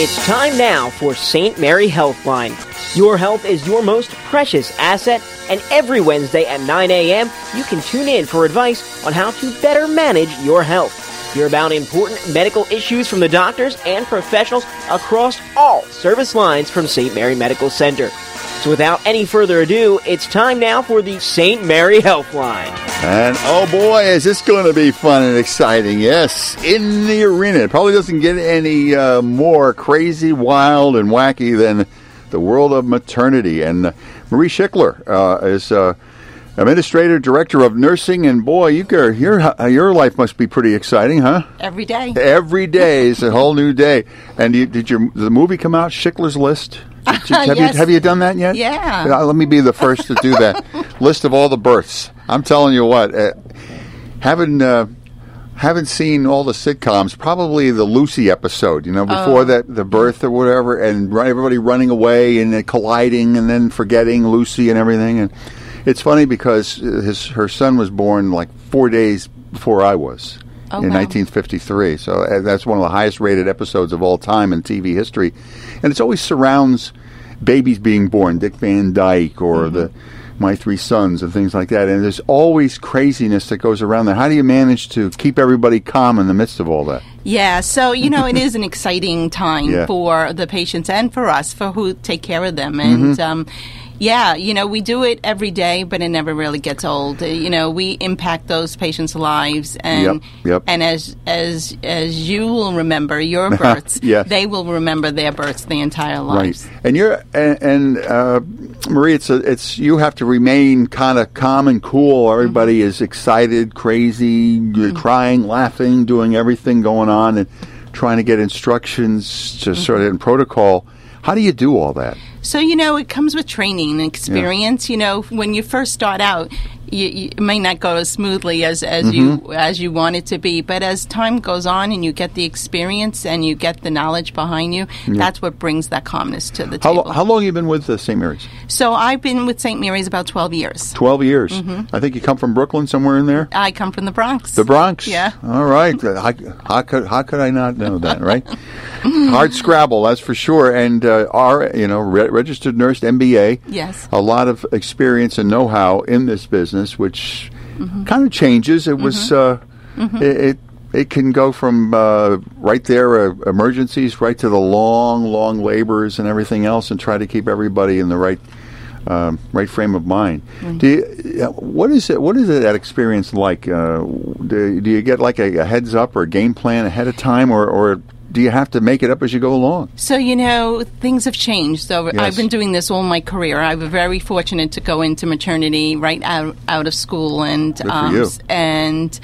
It's time now for St. Mary Healthline. Your health is your most precious asset, and every Wednesday at 9 a.m., you can tune in for advice on how to better manage your health. Hear about important medical issues from the doctors and professionals across all service lines from St. Mary Medical Center. So without any further ado, it's time now for the St. Mary Healthline. And oh boy, is this going to be fun and exciting. Yes, in the arena. It probably doesn't get any uh, more crazy, wild, and wacky than the world of maternity. And uh, Marie Schickler uh, is uh, administrator director of nursing. And boy, you your your life must be pretty exciting, huh? Every day. Every day is a whole new day. And you, did your the movie come out? Schickler's List. Did have, Yes. you, have you done that yet? Yeah. Uh, let me be the first to do that. List of all the births. I'm telling you what, uh, having uh, haven't seen all the sitcoms. Probably the Lucy episode. You know, before that, the birth or whatever, and everybody running away and uh, colliding, and then forgetting Lucy and everything. And it's funny because uh, his her son was born like four days before I was. Oh, in wow. 1953, so uh, that's one of the highest rated episodes of all time in TV history, and it always surrounds babies being born, Dick Van Dyke or Mm-hmm. the My Three Sons and things like that. And there's always craziness that goes around there. How do you manage to keep everybody calm in the midst of all that? Yeah, so you know it is an exciting time Yeah. for the patients and for us for who take care of them, and Mm-hmm. um, yeah, you know we do it every day, but it never really gets old. Uh, You know we impact those patients' lives, and Yep, yep. and as as as you will remember your births, Yes. they will remember their births the entire lives. Right. And you're and, and uh, Marie, it's a, it's you have to remain kind of calm and cool. Everybody Mm-hmm. is excited, crazy, you're crying, laughing, doing everything going on, and trying to get instructions to sort of in protocol. How do you do all that? So you know, it comes with training and experience. You know, when you first start out, you, you, it may not go as smoothly as as Mm-hmm. you as you want it to be. But as time goes on, and you get the experience and you get the knowledge behind you, that's what brings that calmness to the How, table. how long have you been with uh, St. Mary's? so I've been with St. Mary's about twelve years. Twelve years. Mm-hmm. I think you come from Brooklyn, somewhere in there. I come from the Bronx. The Bronx. Yeah. All right. How, how could how could I not know that? Right. Hard Scrabble, that's for sure. And uh, our you know registered nurse, MBA. Yes. A lot of experience and know-how in this business, which Mm-hmm. kind of changes. It was uh, it. it it can go from uh, right there uh, emergencies right to the long, long labors and everything else, and try to keep everybody in the right um, right frame of mind. Mm-hmm. Do you, what is it? What is it that experience like? Uh, do, do you get like a, a heads up or a game plan ahead of time, or, or do you have to make it up as you go along? So you know things have changed. So Yes. I've been doing this all my career. I was very fortunate to go into maternity right out out of school, and um, and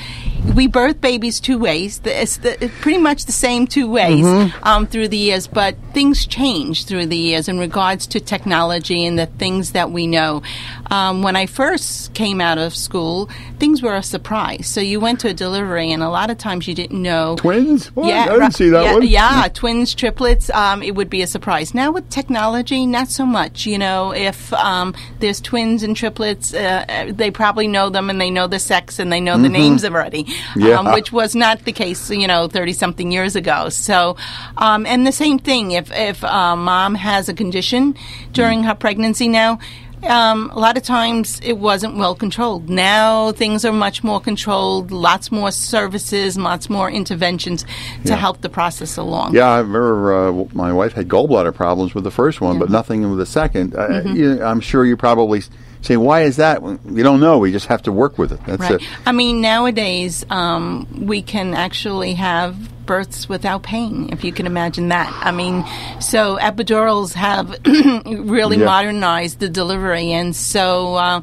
we birth babies two ways. It's, the, it's pretty much the same two ways Mm-hmm. um, through the years, but things change through the years in regards to technology and the things that we know. Um, when I first came out of school, things were a surprise. So you went to a delivery, and a lot of times you didn't know Twins? What? I didn't right. see that yeah, one. Yeah, twins, triplets. Um, it would be a surprise. Now with technology, not so much. You know, if um, there's twins and triplets, uh, uh, they probably know them and they know the sex and they know the names already. Mm-hmm. Yeah. Um, which was not the case, you know, thirty something years ago. So, um, and the same thing. If if uh, mom has a condition during Mm. her pregnancy now. Um, a lot of times it wasn't well controlled. Now things are much more controlled, lots more services, lots more interventions to Yeah. help the process along. Yeah, I remember uh, my wife had gallbladder problems with the first one, but nothing with the 2nd Uh, Mm-hmm. you, I'm sure you probably say, "Why is that?" We don't know. We just have to work with it. That's Right. it. I mean, nowadays um, we can actually have births without pain, if you can imagine that. I mean, so epidurals have really Yeah. modernized the delivery, and so uh,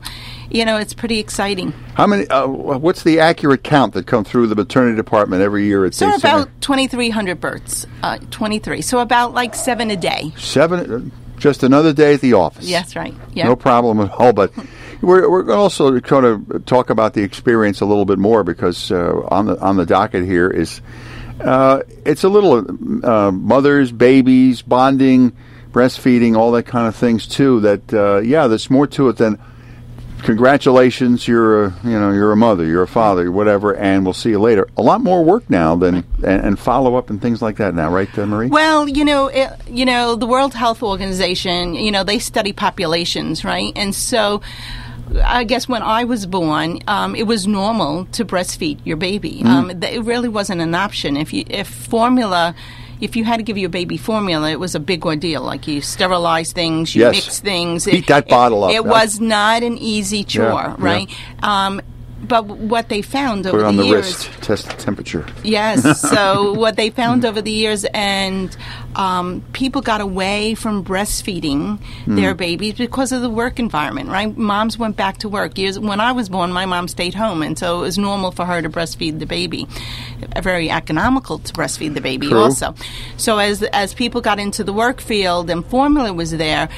you know it's pretty exciting. How many? Uh, what's the accurate count that come through the maternity department every year at So about 2,300 births, uh, 23. So about like seven a day. seven? Just another day at the office. Yes, right. Yeah. No problem at all. But we're we're also going to talk about the experience a little bit more because uh, on the on the docket here is uh, it's a little uh, mothers, babies, bonding, breastfeeding, all that kind of things too. That uh, yeah, there's more to it than congratulations, you're a you know you're a mother, you're a father, whatever, and we'll see you later. A lot more work now than and, and follow up and things like that now, right, uh, Marie? Well, you know, it, you know, the World Health Organization, you know, they study populations, right? And so. I guess when I was born, um, it was normal to breastfeed your baby. Um, it really wasn't an option. If you if formula, if you had to give your baby formula, it was a big ordeal. Like you sterilize things, you Yes. mix things. Heat that bottle up. It That's- was not an easy chore, yeah. right? Um, but what they found over it on the years, wrist, test temperature. Yes. So what they found over the years, and um, people got away from breastfeeding Hmm. their babies because of the work environment. Right? Moms went back to work. Years when I was born, my mom stayed home, and so it was normal for her to breastfeed the baby. Very economical to breastfeed the baby, True. also. So as as people got into the work field and formula was there.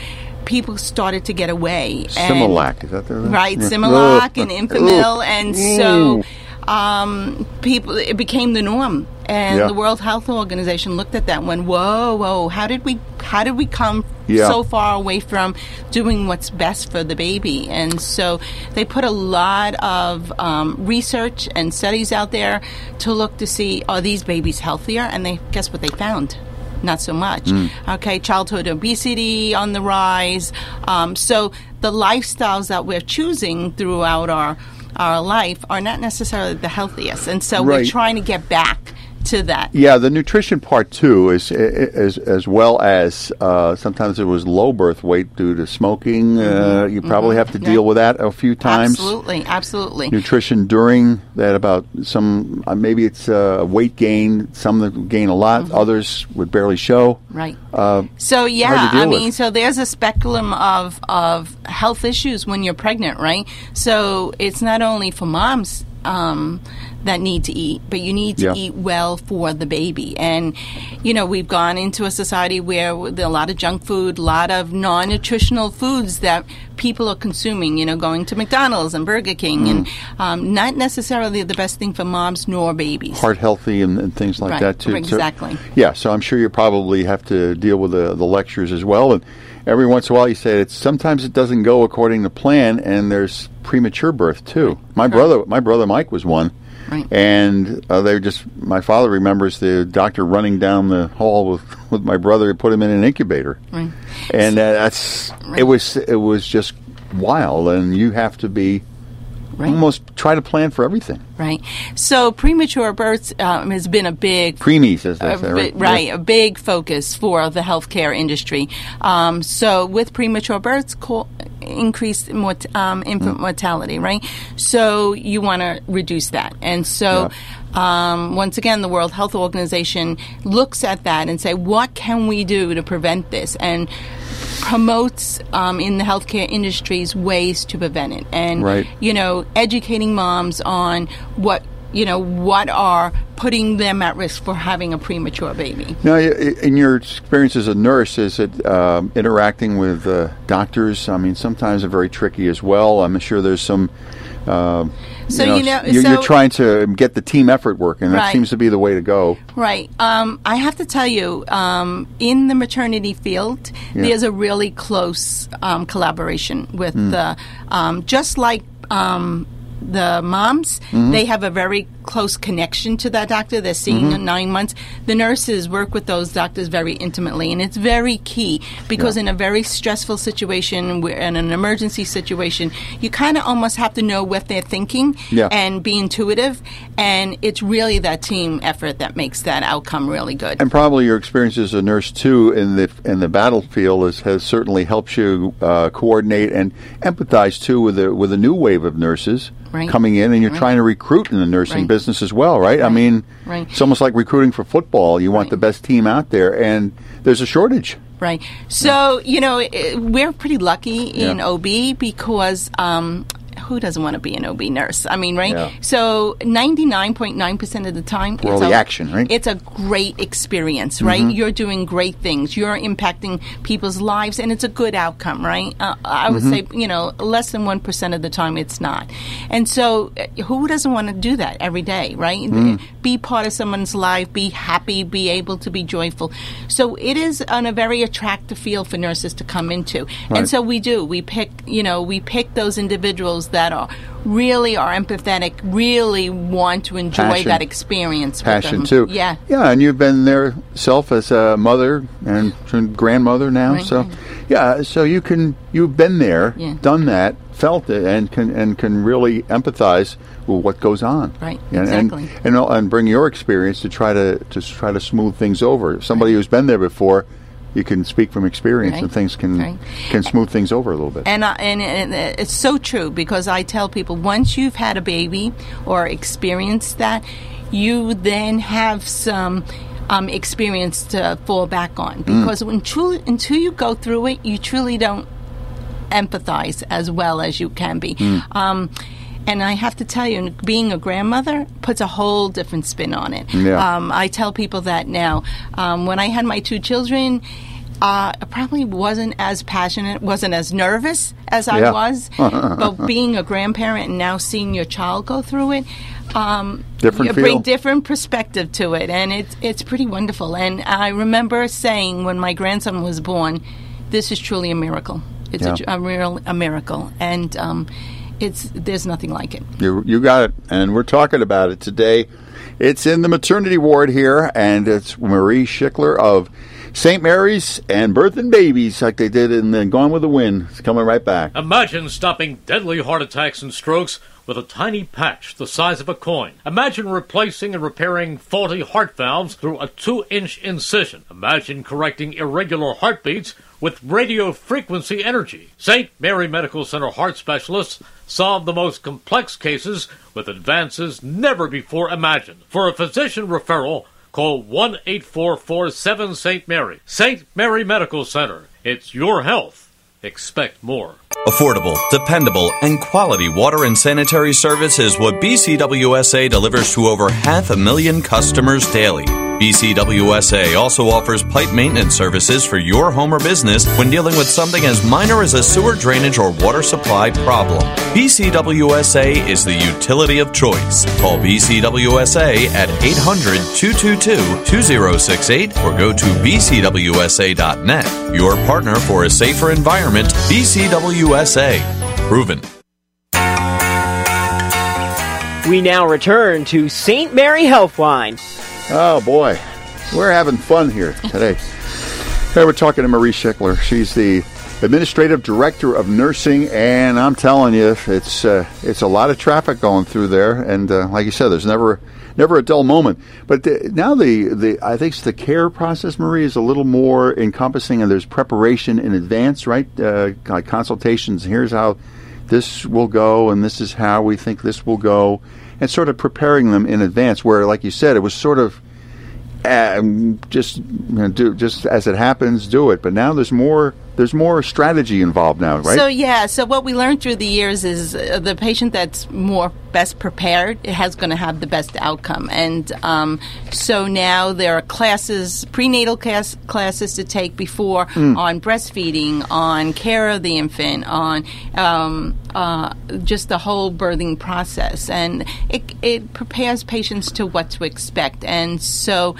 People started to get away. and- Similac, is that the right? Yeah. Similac and. Enfamil, and so um, people it became the norm. And Yeah. the World Health Organization looked at that and went, "Whoa, whoa! How did we? How did we come Yeah. so far away from doing what's best for the baby?" And so they put a lot of um, research and studies out there to look to see are these babies healthier? And they guess what they found not so much. Hmm. Okay, childhood obesity on the rise. Um, so the lifestyles that we're choosing throughout our our life are not necessarily the healthiest, and so we're trying to get back to that. Yeah, the nutrition part too is as as well as uh, sometimes it was low birth weight due to smoking. Uh, you probably have to Mm-hmm. Yeah. deal with that a few times. Absolutely, absolutely. Nutrition during that about some uh, maybe it's uh, weight gain. Some that gain a lot, Mm-hmm. others would barely show. Right. Uh, So yeah, I mean, with. so there's a spectrum of of health issues when you're pregnant, right? So it's not only for moms um, that need to eat, but you need to Yeah. eat well for the baby. And you know, we've gone into a society where there are a lot of junk food, a lot of non-nutritional foods that people are consuming. You know, going to McDonald's and Burger King, and Mm. um, not necessarily the best thing for moms nor babies. heart healthy and, and things like Right, that too. So- exactly. yeah, so I'm sure you probably have to deal with the, the lectures as well. And every once in a while, you say it's sometimes it doesn't go according to plan, and there's premature birth too. My brother, my brother Mike was one. Right. And uh, they just, my father remembers the doctor running down the hall with, with my brother to put him in an incubator. Right. And uh, that's, it was, it was just wild. And you have to be Right. almost try to plan for everything. Right. So premature births um, has been a big Preemies, as they say, right? right, Yeah. a big focus for the healthcare industry. Um, so with premature births, co- increased mort- um, infant mortality, right? So you want to reduce that, and so. Um, once again, the World Health Organization looks at that and say, what can we do to prevent this? And promotes um, in the healthcare industries ways to prevent it. And Right. you know, educating moms on what you know what are putting them at risk for having a premature baby. Now, in your experience as a nurse, is it um, interacting with uh, doctors? I mean, sometimes they're very tricky as well. I'm sure there's some. Uh, So, you you know, you're, you're trying to get the team effort working. That Right. seems to be the way to go. Right. Um, I have to tell you, um, in the maternity field, Yeah. there's a really close um, collaboration with Hmm. the, um, just like um, the moms, Mm-hmm. they have a very close connection to that doctor. They're seeing Mm-hmm. in nine months. The nurses work with those doctors very intimately, and it's very key because Yeah. in a very stressful situation, where in an emergency situation, you kind of almost have to know what they're thinking Yeah. and be intuitive. And it's really that team effort that makes that outcome really good. And probably your experience as a nurse too in the in the battlefield is, has certainly helped you uh, coordinate and empathize too with the with a new wave of nurses Right. coming in, and you're Right. trying to recruit in the nursing Right. Business as well, right? I mean, Right. it's almost like recruiting for football. You want Right. the best team out there, and there's a shortage. Right. So, you know, we're pretty lucky in Yeah. OB because um, who doesn't want to be an OB nurse? I mean, right? Yeah. So 99.9% of the time, all it's the a- action, right? Mm-hmm. It's a great experience, right? You're doing great things. You're impacting people's lives, and it's a good outcome, right? Uh, I would say, Mm-hmm. you know, less than 1% of the time it's not. And so, uh, who doesn't want to do that every day, right? Mm. Be part of someone's life, be happy, be able to be joyful. So, it is on a very attractive field for nurses to come into. Right. And so, we do. We pick, you know, we pick those individuals that are really are empathetic, really want to enjoy Passion. that experience. with passion them. too. Yeah. yeah, and you've been there self as a mother and grandmother now. Right. So, yeah, so you can you've been there, Yeah. done that, felt it, and can and can really empathize with what goes on. Right, and, exactly. And, and and bring your experience to try to to try to smooth things over. Somebody who's been there before. You can speak from experience, Right. and things can Right. can smooth things over a little bit. And, uh, and and it's so true because I tell people once you've had a baby or experienced that, you then have some um, experience to fall back on because when truly, until you go through it, you truly don't empathize as well as you can be. Um, and I have to tell you, being a grandmother puts a whole different spin on it. Yeah. Um, I tell people that now. Um, when I had my two children, uh, I probably wasn't as passionate, wasn't as nervous as I Yeah. was. but being a grandparent and now seeing your child go through it, um, Different you bring feel. different perspective to it, and it's it's pretty wonderful. And I remember saying when my grandson was born, "This is truly a miracle. It's Yeah. a, a real a miracle." And um, it's there's nothing like it. You, you got it. And we're talking about it today. It's in the maternity ward here, and it's Marie Schickler of St. Mary's and Birth and Babies, like they did in the Gone with the Wind. It's coming right back. Imagine stopping deadly heart attacks and strokes with a tiny patch the size of a coin. Imagine replacing and repairing faulty heart valves through a two inch incision. Imagine correcting irregular heartbeats with radio frequency energy. St. Mary Medical Center heart specialists solve the most complex cases with advances never before imagined. For a physician referral, call 1 844 7 St. Mary. St. Mary Medical Center. It's your health. Expect more. Affordable, dependable, and quality water and sanitary service is what BCWSA delivers to over half a million customers daily. BCWSA also offers pipe maintenance services for your home or business when dealing with something as minor as a sewer drainage or water supply problem. BCWSA is the utility of choice. Call BCWSA at 800 222 2068 or go to bcwsa.net. Your partner for a safer environment, BCWSA. Proven. We now return to St. Mary Healthline. Oh, boy. We're having fun here today. Hey, we're talking to Marie Schickler. She's the administrative director of nursing, and I'm telling you, it's uh, it's a lot of traffic going through there. And uh, like you said, there's never never a dull moment. But the, now the, the I think the care process, Marie, is a little more encompassing, and there's preparation in advance, right? Uh, like consultations. Here's how this will go, and this is how we think this will go, and sort of preparing them in advance. Where, like you said, it was sort of um, just you know, do just as it happens, do it. But now there's more there's more strategy involved now, right? So yeah, so what we learned through the years is uh, the patient that's more best prepared has going to have the best outcome, and um, so now there are classes, prenatal class, classes to take before on breastfeeding, on care of the infant, on um, uh, just the whole birthing process, and it it prepares patients to what to expect, and so.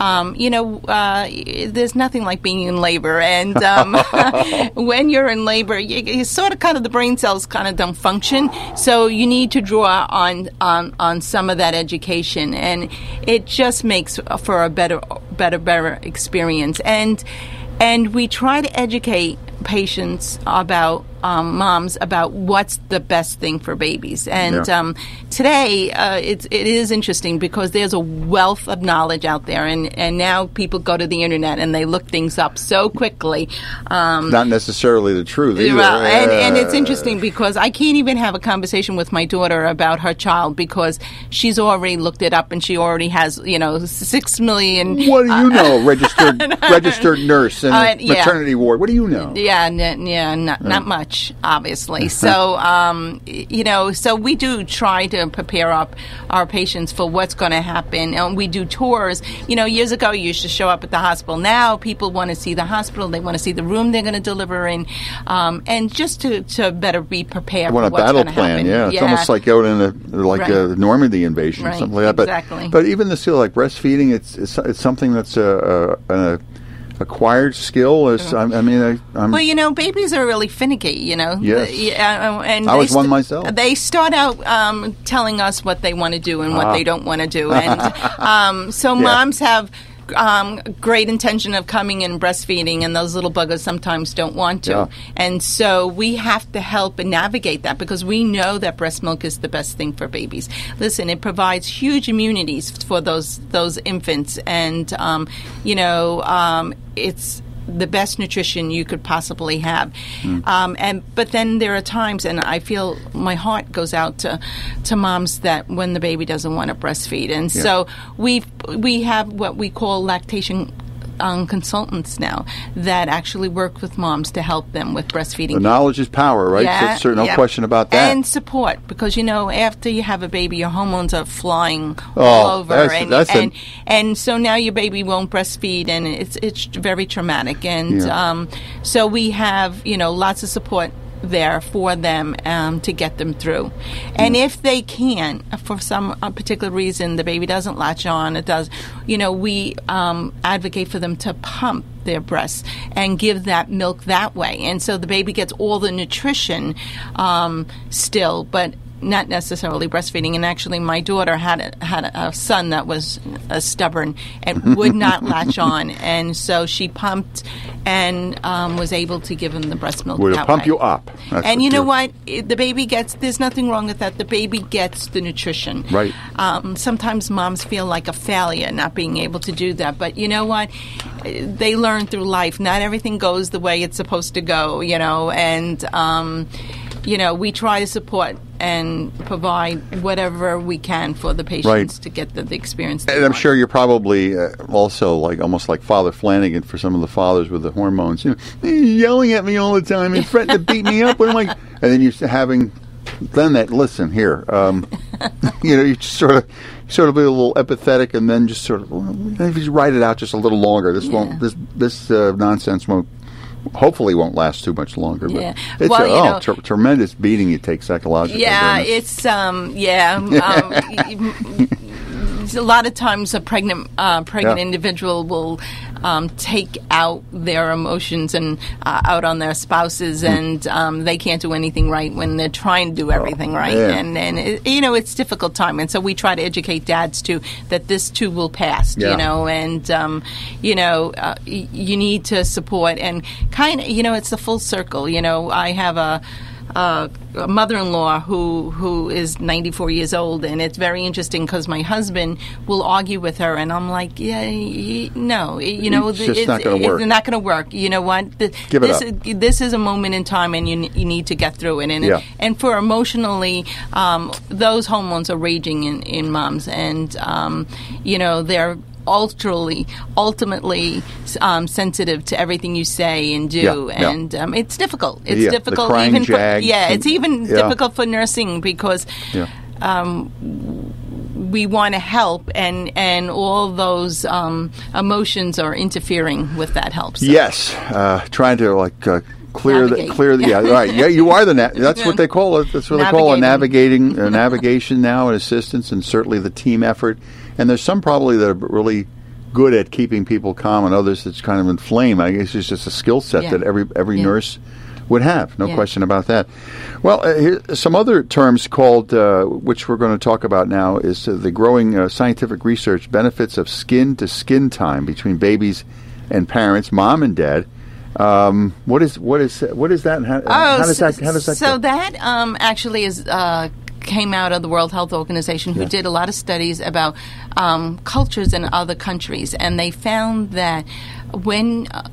Um, you know, uh, there's nothing like being in labor, and um, when you're in labor, you, you sort of kind of the brain cells kind of don't function. So you need to draw on on on some of that education, and it just makes for a better better better experience. And and we try to educate patients about um, moms about what's the best thing for babies. And Yeah. um, today, uh, it's it is interesting because there's a wealth of knowledge out there, and and now people go to the internet and they look things up so quickly. Um, Not necessarily the truth. Either. well, and, and it's Uh, interesting because I can't even have a conversation with my daughter about her child because she's already looked it up and she already has, you know, six million. What do you know, registered registered nurse in Uh, a yeah. maternity ward? What do you know? Yeah, n- yeah, not, not much. Much, obviously. so, um, you know, so we do try to prepare up our patients for what's going to happen. And we do tours. You know, years ago, you used to show up at the hospital. Now, people want to see the hospital. They want to see the room they're going to deliver in, um, and just to, to better be prepared. I want for a what's battle plan. happen. Yeah, it's almost like out in a like Right. a Normandy invasion, Right, something like that. But exactly. but even the skill like breastfeeding, it's it's, it's something that's a, a, a acquired skill. Is I, I mean, I, I'm, Well, you know, babies are really finicky. You know. Yes. Uh, and I was one myself. They start out um, telling us what they want to do and what Ah. they don't want to do, and um, so moms have. Um, great intention of coming and breastfeeding, and those little buggers sometimes don't want to, Yeah. and so we have to help and navigate that because we know that breast milk is the best thing for babies. Listen, it provides huge immunities for those those infants, and um, you know um, it's the best nutrition you could possibly have. Um, and but then there are times, and I feel my heart goes out to to moms that when the baby doesn't want to breastfeed, and so we we have what we call lactation. Um, consultants now that actually work with moms to help them with breastfeeding. the knowledge is power, right? Yeah, So, no yeah. question about that. And support, because you know, after you have a baby, your hormones are flying Oh, all over, that's- and that's and, and so now your baby won't breastfeed, and it's it's very traumatic. And Yeah. um, so we have you know lots of support there for them um, to get them through. And if they can't, for some uh, particular reason, the baby doesn't latch on, it does, you know, we um, advocate for them to pump their breasts and give that milk that way. And so the baby gets all the nutrition um, still, but not necessarily breastfeeding. And actually, my daughter had a, had a son that was uh, stubborn and would not latch on, and so she pumped and um, was able to give him the breast milk. That pump way. you up. That's and you know what? It- the baby gets. There's nothing wrong with that. The baby gets the nutrition. Right. Um, sometimes moms feel like a failure not being able to do that, but you know what? They learn through life. Not everything goes the way it's supposed to go. You know, and um, you know we try to support and provide whatever we can for the patients Right. to get the, the experience. And I'm sure you're probably uh, also like almost like Father Flanagan for some of the fathers with the hormones. You know, yelling at me all the time and threatening to beat me up. What am I? And then you're having then that listen here. Um, you know, you just sort of sort of be a little empathetic, and then just sort of well, if you write it out just a little longer, this Yeah. won't this this uh, nonsense won't. Hopefully, won't last too much longer. But Yeah. it's Well, a, oh, know- tr- tremendous beating you take psychologically. Yeah, it's um, yeah. Um, a lot of times, a pregnant uh, pregnant Yeah. individual will um, take out their emotions and uh, out on their spouses, and um, they can't do anything right when they're trying to do everything right. yeah. And and it, you know, it's difficult time, and so we try to educate dads too that this too will pass. Yeah. You know, and um, you know, uh, y- you need to support and kind of, you know, it's the full circle. You know, I have a uh, a mother-in-law who who is 94 years old, and it's very interesting because my husband will argue with her, and I'm like, yeah, y- no, you know, It's just not gonna work. it's not going to work. You know what? Th- Give it this up. Is, this is a moment in time, and you n- you need to get through it. And Yeah. and for emotionally, um, those hormones are raging in in moms, and um, you know they're ultrally ultimately um, sensitive to everything you say and do Yeah, yeah. and um, it's difficult it's Yeah, difficult even jag for yeah it's even yeah. difficult for nursing because Yeah. um, we want to help and and all those um, emotions are interfering with that help so. Yes, uh, trying to like uh, clear the clear the yeah right yeah you are the na- that's what they call it that's what they call it navigating uh, navigation now and assistance and certainly the team effort and there's some probably that are really good at keeping people calm and others that's kind of inflamed. I guess it's just a skill set Yeah. that every every Yeah. nurse would have, no Yeah. question about that. Well, uh, here, some other terms called, uh, which we're going to talk about now, is uh, the growing uh, scientific research benefits of skin to skin time between babies and parents, mom and dad. Um, what is what is what is that? and How, how does that? How does that? Oh, So go? that um, actually is uh, came out of the World Health Organization, who Yeah. did a lot of studies about um, cultures in other countries, and they found that when uh,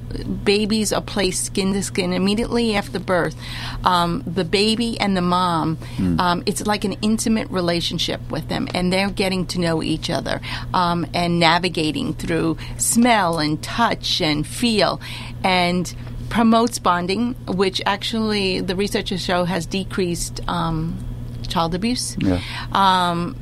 babies are placed skin to skin immediately after birth, um, the baby and the mom, Hmm. um, it's like an intimate relationship with them, and they're getting to know each other um, and navigating through smell and touch and feel, and promotes bonding, which actually the researchers show has decreased um, child abuse. Yeah. Um,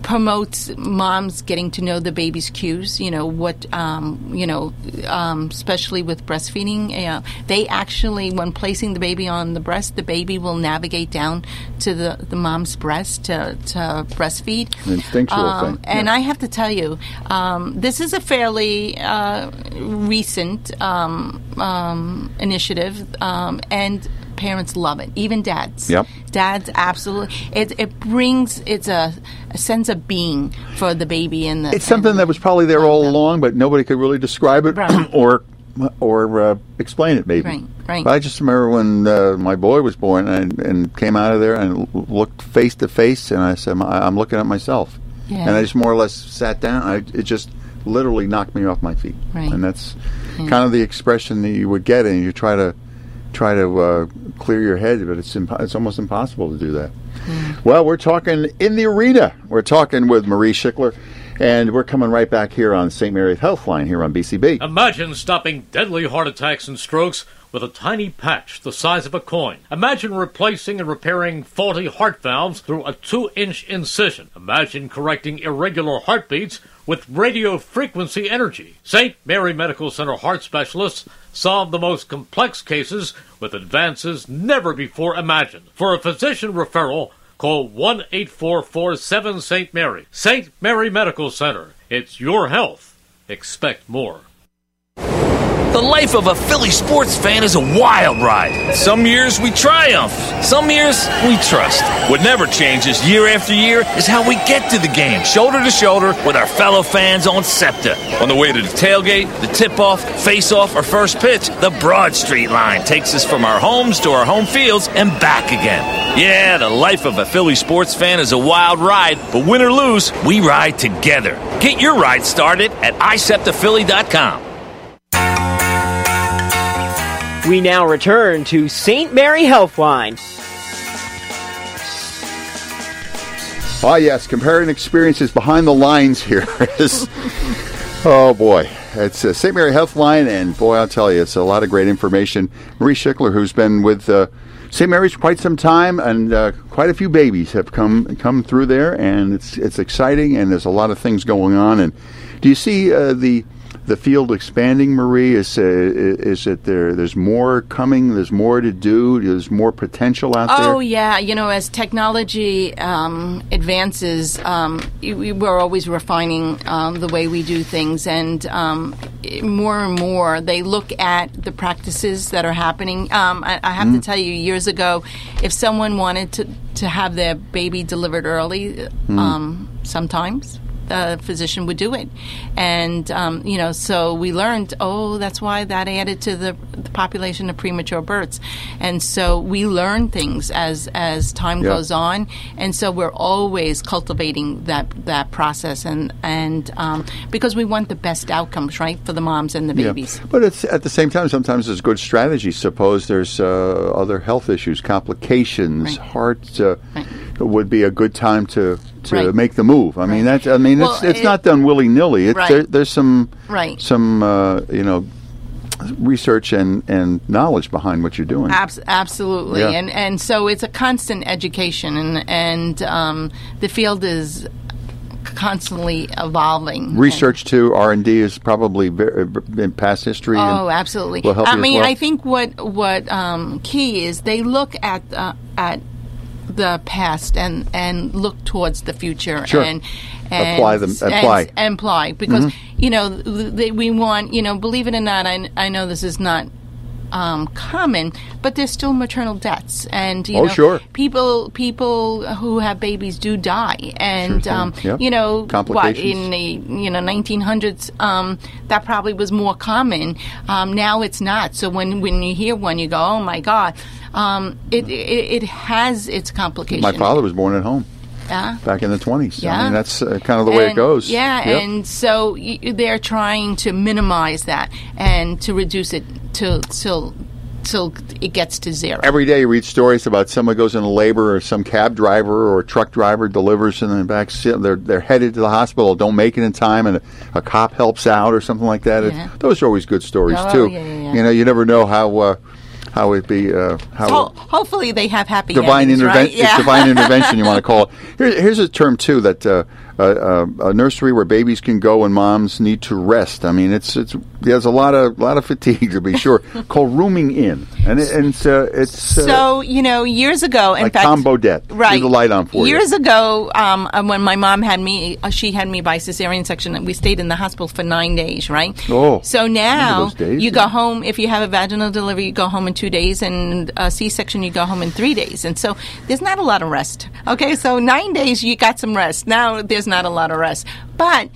promotes moms getting to know the baby's cues. You know what, um, you know, um, especially with breastfeeding. Uh, they actually, when placing the baby on the breast, the baby will navigate down to the, the mom's breast to, to breastfeed. Instinctual Um, thing. And yeah. I have to tell you, um, this is a fairly uh, recent um, um, initiative, um, and parents love it. Even dads. Yep. Dads absolutely. It it brings it's a, a sense of being for the baby and the. It's something that was probably there all along, but nobody could really describe it Right. or or uh, explain it. Maybe. Right, right. But I just remember when uh, my boy was born and, and came out of there and looked face to face, and I said, "I- "I'm looking at myself," Yeah. and I just more or less sat down. I, it just literally knocked me off my feet, Right. and that's kind of the expression that you would get, and you try to try to uh, clear your head, but it's impo- it's almost impossible to do that. Well, we're talking in the arena. We're talking with Marie Schickler, and we're coming right back here on St. Mary's Healthline here on BCB. Imagine stopping deadly heart attacks and strokes with a tiny patch the size of a coin. Imagine replacing and repairing faulty heart valves through a 2 inch incision. Imagine correcting irregular heartbeats with radio frequency energy. St. Mary Medical Center heart specialists solve the most complex cases with advances never before imagined. For a physician referral, call 1 844 7 St. Mary. St. Mary Medical Center. It's your health. Expect more. The life of a Philly sports fan is a wild ride. Some years we triumph, some years we trust. What never changes year after year is how we get to the game, shoulder to shoulder with our fellow fans on SEPTA. On the way to the tailgate, the tip off, face off, or first pitch, the Broad Street line takes us from our homes to our home fields and back again. Yeah, the life of a Philly sports fan is a wild ride, but win or lose, we ride together. Get your ride started at iSEPTAPhilly.com. We now return to St. Mary Healthline. Ah, yes, comparing experiences behind the lines here is. Oh boy, it's uh, St. Mary Healthline, and boy, I'll tell you, it's a lot of great information. Marie Schickler, who's been with uh, St. Mary's quite some time, and uh, quite a few babies have come come through there, and it's it's exciting, and there's a lot of things going on. And do you see uh, the the field expanding, Marie? Is uh, is it there? There's more coming. There's more to do. There's more potential out there. Oh yeah, you know, as technology um, advances, um, we- we're always refining um, the way we do things, and um, more and more they look at the practices that are happening. Um, I, I have to tell you, years ago, if someone wanted to to have their baby delivered early, um, sometimes the physician would do it. And, um, you know, so we learned, oh, that's why that added to the, the population of premature births. And so we learn things as, as time Yeah. goes on. And so we're always cultivating that, that process and, and um, because we want the best outcomes, right, for the moms and the babies. But it's at the same time, sometimes it's good strategy. Suppose there's uh, other health issues, complications, Right. heart uh, Right. Would be a good time to to Right. make the move. I mean, Right. that's I mean, Well, it's it's it- not done willy nilly. Right. There, there's some Right. some uh, you know research and and knowledge behind what you're doing. Abs- absolutely, Yeah. and and so it's a constant education, and and um, the field is constantly evolving. Research too, R and D is probably very, in past history. Oh, absolutely. I mean, well. I think what what um, key is they look at uh, at the past and and look towards the future Sure. and. And, Apply them- apply. Mm-hmm. and apply because you know they, we want you know believe it or not I, I know this is not um, common but there's still maternal deaths. And you Oh, know sure. people people who have babies do die. And Sure, um, yep. you know what in the you know 1900s um, that probably was more common. Um, now it's not. So when when you hear one you go oh my god. Um, it, it it has its complications. My father was born at home yeah back in the 20s. I Yeah. mean, that's uh, kind of the way it goes. Yeah, Yep. and so y- they're trying to minimize that and to reduce it to till till it gets to zero. Every day you read stories about someone goes into labor or some cab driver or truck driver delivers in the back seat. They're, they're headed to the hospital, don't make it in time, and a, a cop helps out or something like that. It- those are always good stories, Oh, too. yeah, yeah, yeah. You know, you never know how. Uh, how it be uh, how Ho- hopefully they have happy divine endings, right? intervention. Divine intervention. You want to call it. Here, here's a term too that uh, uh, uh, a nursery where babies can go and moms need to rest. I mean, it's it's there's a lot of lot of fatigue to be sure. called rooming in, and, it, and it's uh, it's uh, So you know, years ago, in like fact, Tom Bodett. right? The light on for you. years ago, um, uh, when my mom had me, uh, she had me by cesarean section, and we stayed in the hospital for nine days, right? Oh, so now days, you yeah. go home if you have a vaginal delivery, you go home in two days, and a C-section, you go home in three days, and so there's not a lot of rest. Okay, so nine days you got some rest. Now there's not a lot of rest, but.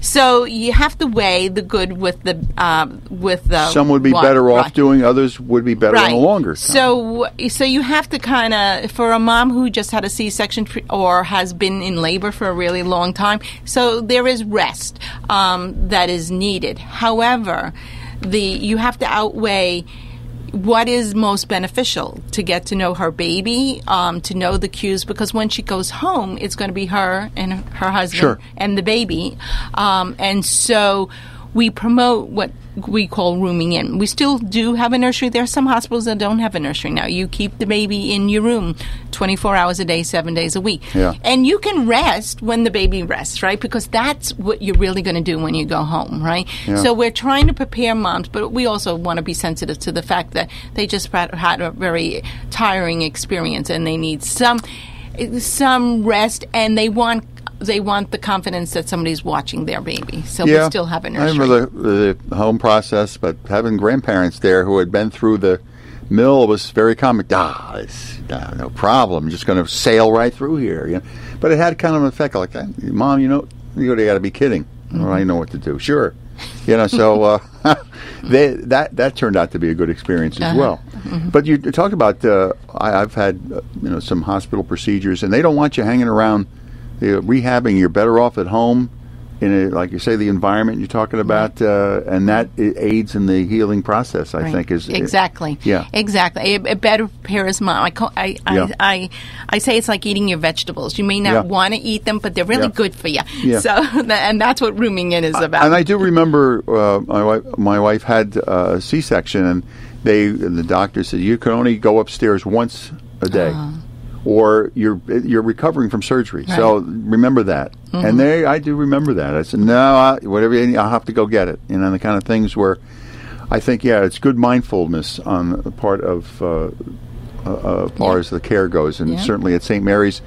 So you have to weigh the good with the uh, with the Some would be what- better off right. doing. Others would be better in a longer. time. So, so you have to kind of for a mom who just had a C-section or has been in labor for a really long time. So there is rest um, that is needed. However, the you have to outweigh what is most beneficial to get to know her baby, um, to know the cues, because when she goes home, it's going to be her and her husband Sure. and the baby. Um, and so we promote what we call rooming in. We still do have a nursery. There are some hospitals that don't have a nursery now. You keep the baby in your room 24 hours a day, seven days a week. Yeah. And you can rest when the baby rests, right? Because that's what you're really going to do when you go home, right? Yeah. So we're trying to prepare moms, but we also want to be sensitive to the fact that they just had had a very tiring experience and they need some some rest and they want they want the confidence that somebody's watching their baby. So we still have a nursery. I remember the, the home process, but having grandparents there who had been through the mill was very common. Ah, it's, ah, no problem. just going to sail right through here. You know? But it had kind of an effect like, "Ah, Mom, you know, you got to be kidding. Well, I know what to do. Sure. You know, so uh, they, that that turned out to be a good experience as well. But you talked about uh, I, I've had uh, you know some hospital procedures, and they don't want you hanging around uh, rehabbing. You're better off at home in a, like you say the environment you're talking about, uh, and that i- aids in the healing process. I Right. think is exactly. Yeah. exactly. It, it better prepares mom. I, I, I, Yeah. I, I say it's like eating your vegetables. You may not Yeah. want to eat them, but they're really Yeah. good for you. Yeah. So, and that's what rooming in is about. And I do remember uh, my wife. My wife had uh, a C-section, and they and the doctor said you can only go upstairs once a day, or you're you're recovering from surgery. So remember that. And they, I do remember that. I said no, I, whatever. you need, I'll have to go get it. You know, the kind of things where I think yeah, it's good mindfulness on the part of. Uh, uh, as far as the care goes, and Yeah. certainly at St. Mary's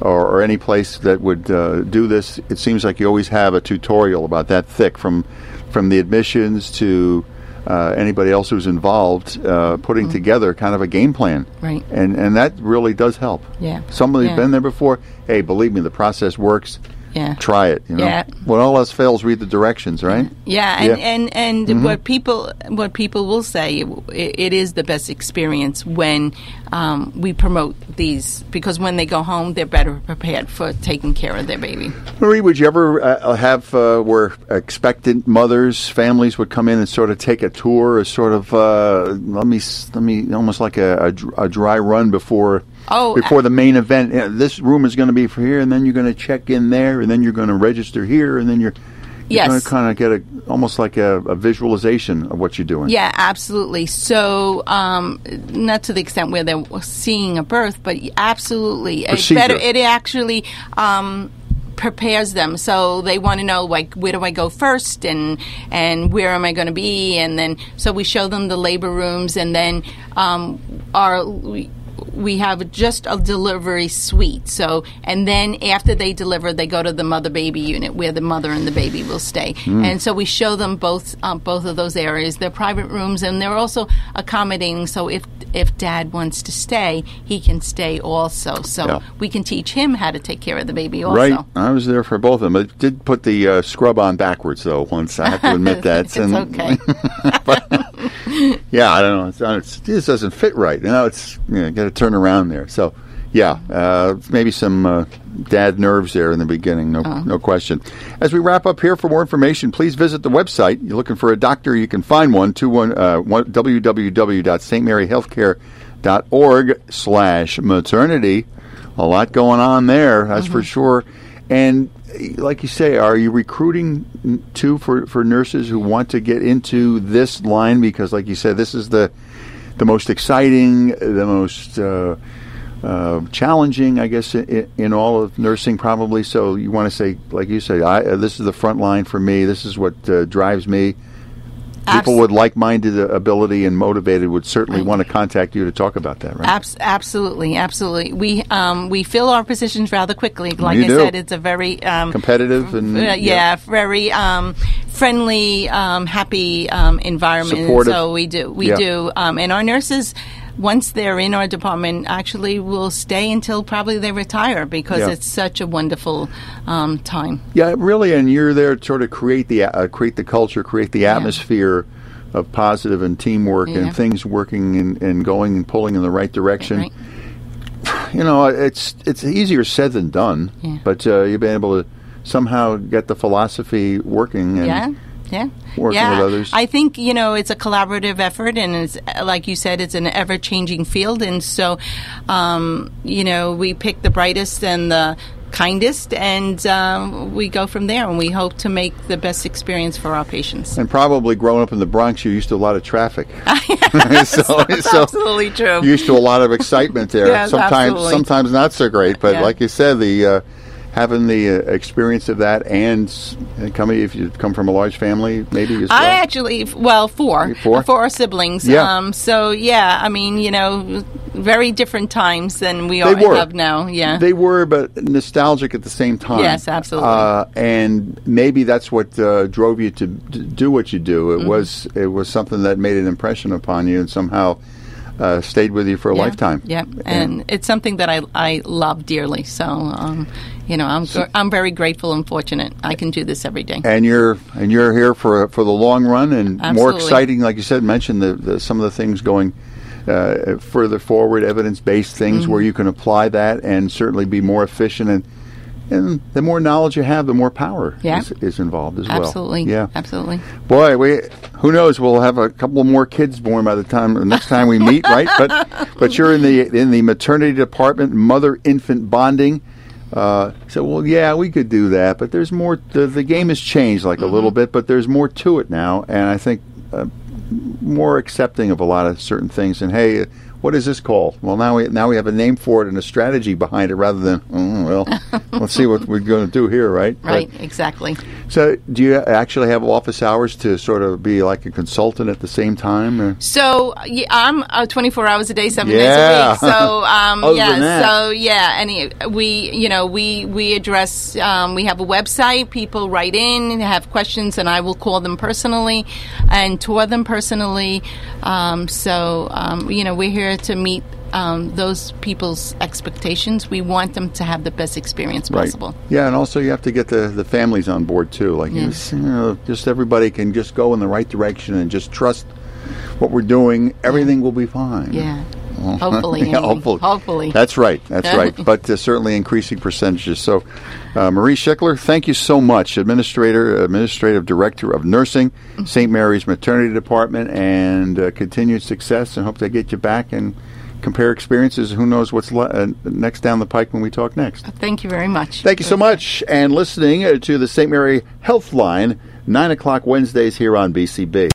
or, or any place that would uh, do this, it seems like you always have a tutorial about that thick from from the admissions to uh, anybody else who's involved, uh, putting together kind of a game plan, Mm-hmm. Right. And and that really does help. Yeah. somebody's Yeah. been there before. Hey, believe me, the process works. Yeah. Try it. You know? Yeah. When all else fails, read the directions. Right. Yeah, and Yeah. and, and Mm-hmm. what people what people will say, it, it is the best experience when um, we promote these because when they go home, they're better prepared for taking care of their baby. Marie, would you ever uh, have uh, where expectant mothers, families would come in and sort of take a tour, a sort of uh, let me let me almost like a, a, a dry run before Oh, before the main event. Yeah, this room is going to be for here, and then you're going to check in there, and then you're going to register here, and then you're you're Yes. going to kind of get a almost like a, a visualization of what you're doing. Yeah, absolutely. So, um, not to the extent where they're seeing a birth, but absolutely, it better. It actually. Um, prepares them so they want to know like where do I go first and and where am I going to be and then so we show them the labor rooms and then um, our we, have just a delivery suite. So, and then after they deliver, they go to the mother baby unit where the mother and the baby will stay. And so we show them both um, both of those areas. They're private rooms, and they're also accommodating. So if if dad wants to stay, he can stay also. So Yeah. we can teach him how to take care of the baby also. Right, I was there for both of them. I did put the uh, scrub on backwards though. Once I have to admit that. It's okay. yeah, I don't know. It's, it's, this doesn't fit right. You know, it's you know, got to turn around there. So, Yeah, uh, maybe some uh, dad nerves there in the beginning, no, Oh. no question. As we wrap up here, for more information, please visit the website. You're looking for a doctor, you can find one, to one, uh, one www.stmaryhealthcare.org slash maternity. A lot going on there, that's for sure. And like you say, are you recruiting too for, for nurses who want to get into this line? Because, like you said, this is the the most exciting, the most uh, uh, challenging, I guess, in, in all of nursing, probably. So you want to say, like you say, I, this is the front line for me. This is what uh, drives me. People with like-minded uh, ability and motivated would certainly Right. want to contact you to talk about that, right? Abs- absolutely, absolutely. We um, we fill our positions rather quickly. Like You I do. said, it's a very um, Competitive and uh, yeah, very um, friendly, um, happy um, environment. Supportive. So we do, we Yeah. do, um, and our nurses. Once they're in our department, actually will stay until probably they retire because Yeah. it's such a wonderful um, time. Yeah, really, and you're there to sort of create the uh, create the culture, create the atmosphere of positive and teamwork Yeah. and things working and, and going and pulling in the right direction. Right. You know, it's it's easier said than done, Yeah. but uh, you've been able to somehow get the philosophy working. And yeah yeah working yeah. with others. i think you know it's a collaborative effort and it's like you said it's an ever-changing field and so um, you know we pick the brightest and the kindest and um, we go from there and we hope to make the best experience for our patients And probably growing up in the Bronx, you're used to a lot of traffic. so, That's so absolutely true used to a lot of excitement there. Yes, sometimes, absolutely. sometimes not so great. But Yeah. like you said, the uh, having the uh, experience of that and coming if you come from a large family, maybe well. I actually, well, four, Four? four siblings. Yeah. Um, so yeah, I mean, you know, very different times than we are have now. Yeah. They were, but nostalgic at the same time. Yes, absolutely. Uh, and maybe that's what uh, drove you to d- do what you do. Mm-hmm. It was it was something that made an impression upon you and somehow uh, stayed with you for a Yeah, lifetime. Yeah, and it's something that I I love dearly. So, um, you know, I'm gr- I'm very grateful and fortunate. I can do this every day. and you're and you're here for for the long run and more exciting like you said mentioned the, the some of the things going uh, further forward evidence based things Mm-hmm. where you can apply that and certainly be more efficient and and the more knowledge you have the more power Yeah. is, is involved as well Absolutely. yeah Absolutely. boy we who knows we'll have a couple more kids born by the time the next time we meet right but but you're in the in the maternity department mother infant bonding uh, so well, yeah, we could do that, but there's more. The, the game has changed like a little bit, but there's more to it now, and I think uh, more accepting of a lot of certain things. And hey, what is this called? Well, now we now we have a name for it and a strategy behind it, rather than mm, well, let's see what we're going to do here, right? But- Right. exactly. so, do you actually have office hours to sort of be like a consultant at the same time? Or? So yeah, I'm uh, 24 hours a day, seven Yeah. days a week. So um, yeah, so yeah, and we, you know, we we address. Um, we have a website. People write in and have questions, and I will call them personally and tour them personally. Um, so um, you know, we're here to meet. Um, those people's expectations. We want them to have the best experience possible. Yeah, and also you have to get the, the families on board too. Like, you know, just everybody can just go in the right direction and just trust what we're doing. Everything will be fine. Yeah. Hopefully, Yeah, hopefully. Hopefully. That's right. That's right. But uh, certainly increasing percentages. So, uh, Marie Schickler, thank you so much, Administrator, Administrative Director of Nursing, Mm-hmm. St. Mary's Maternity Department, and uh, continued success. And hope to get you back and compare experiences. Who knows what's le- uh, next down the pike when we talk next. Thank you very much. Thank you so much. And listening uh, to the St. Mary Health Line, 9 o'clock Wednesdays here on BCB.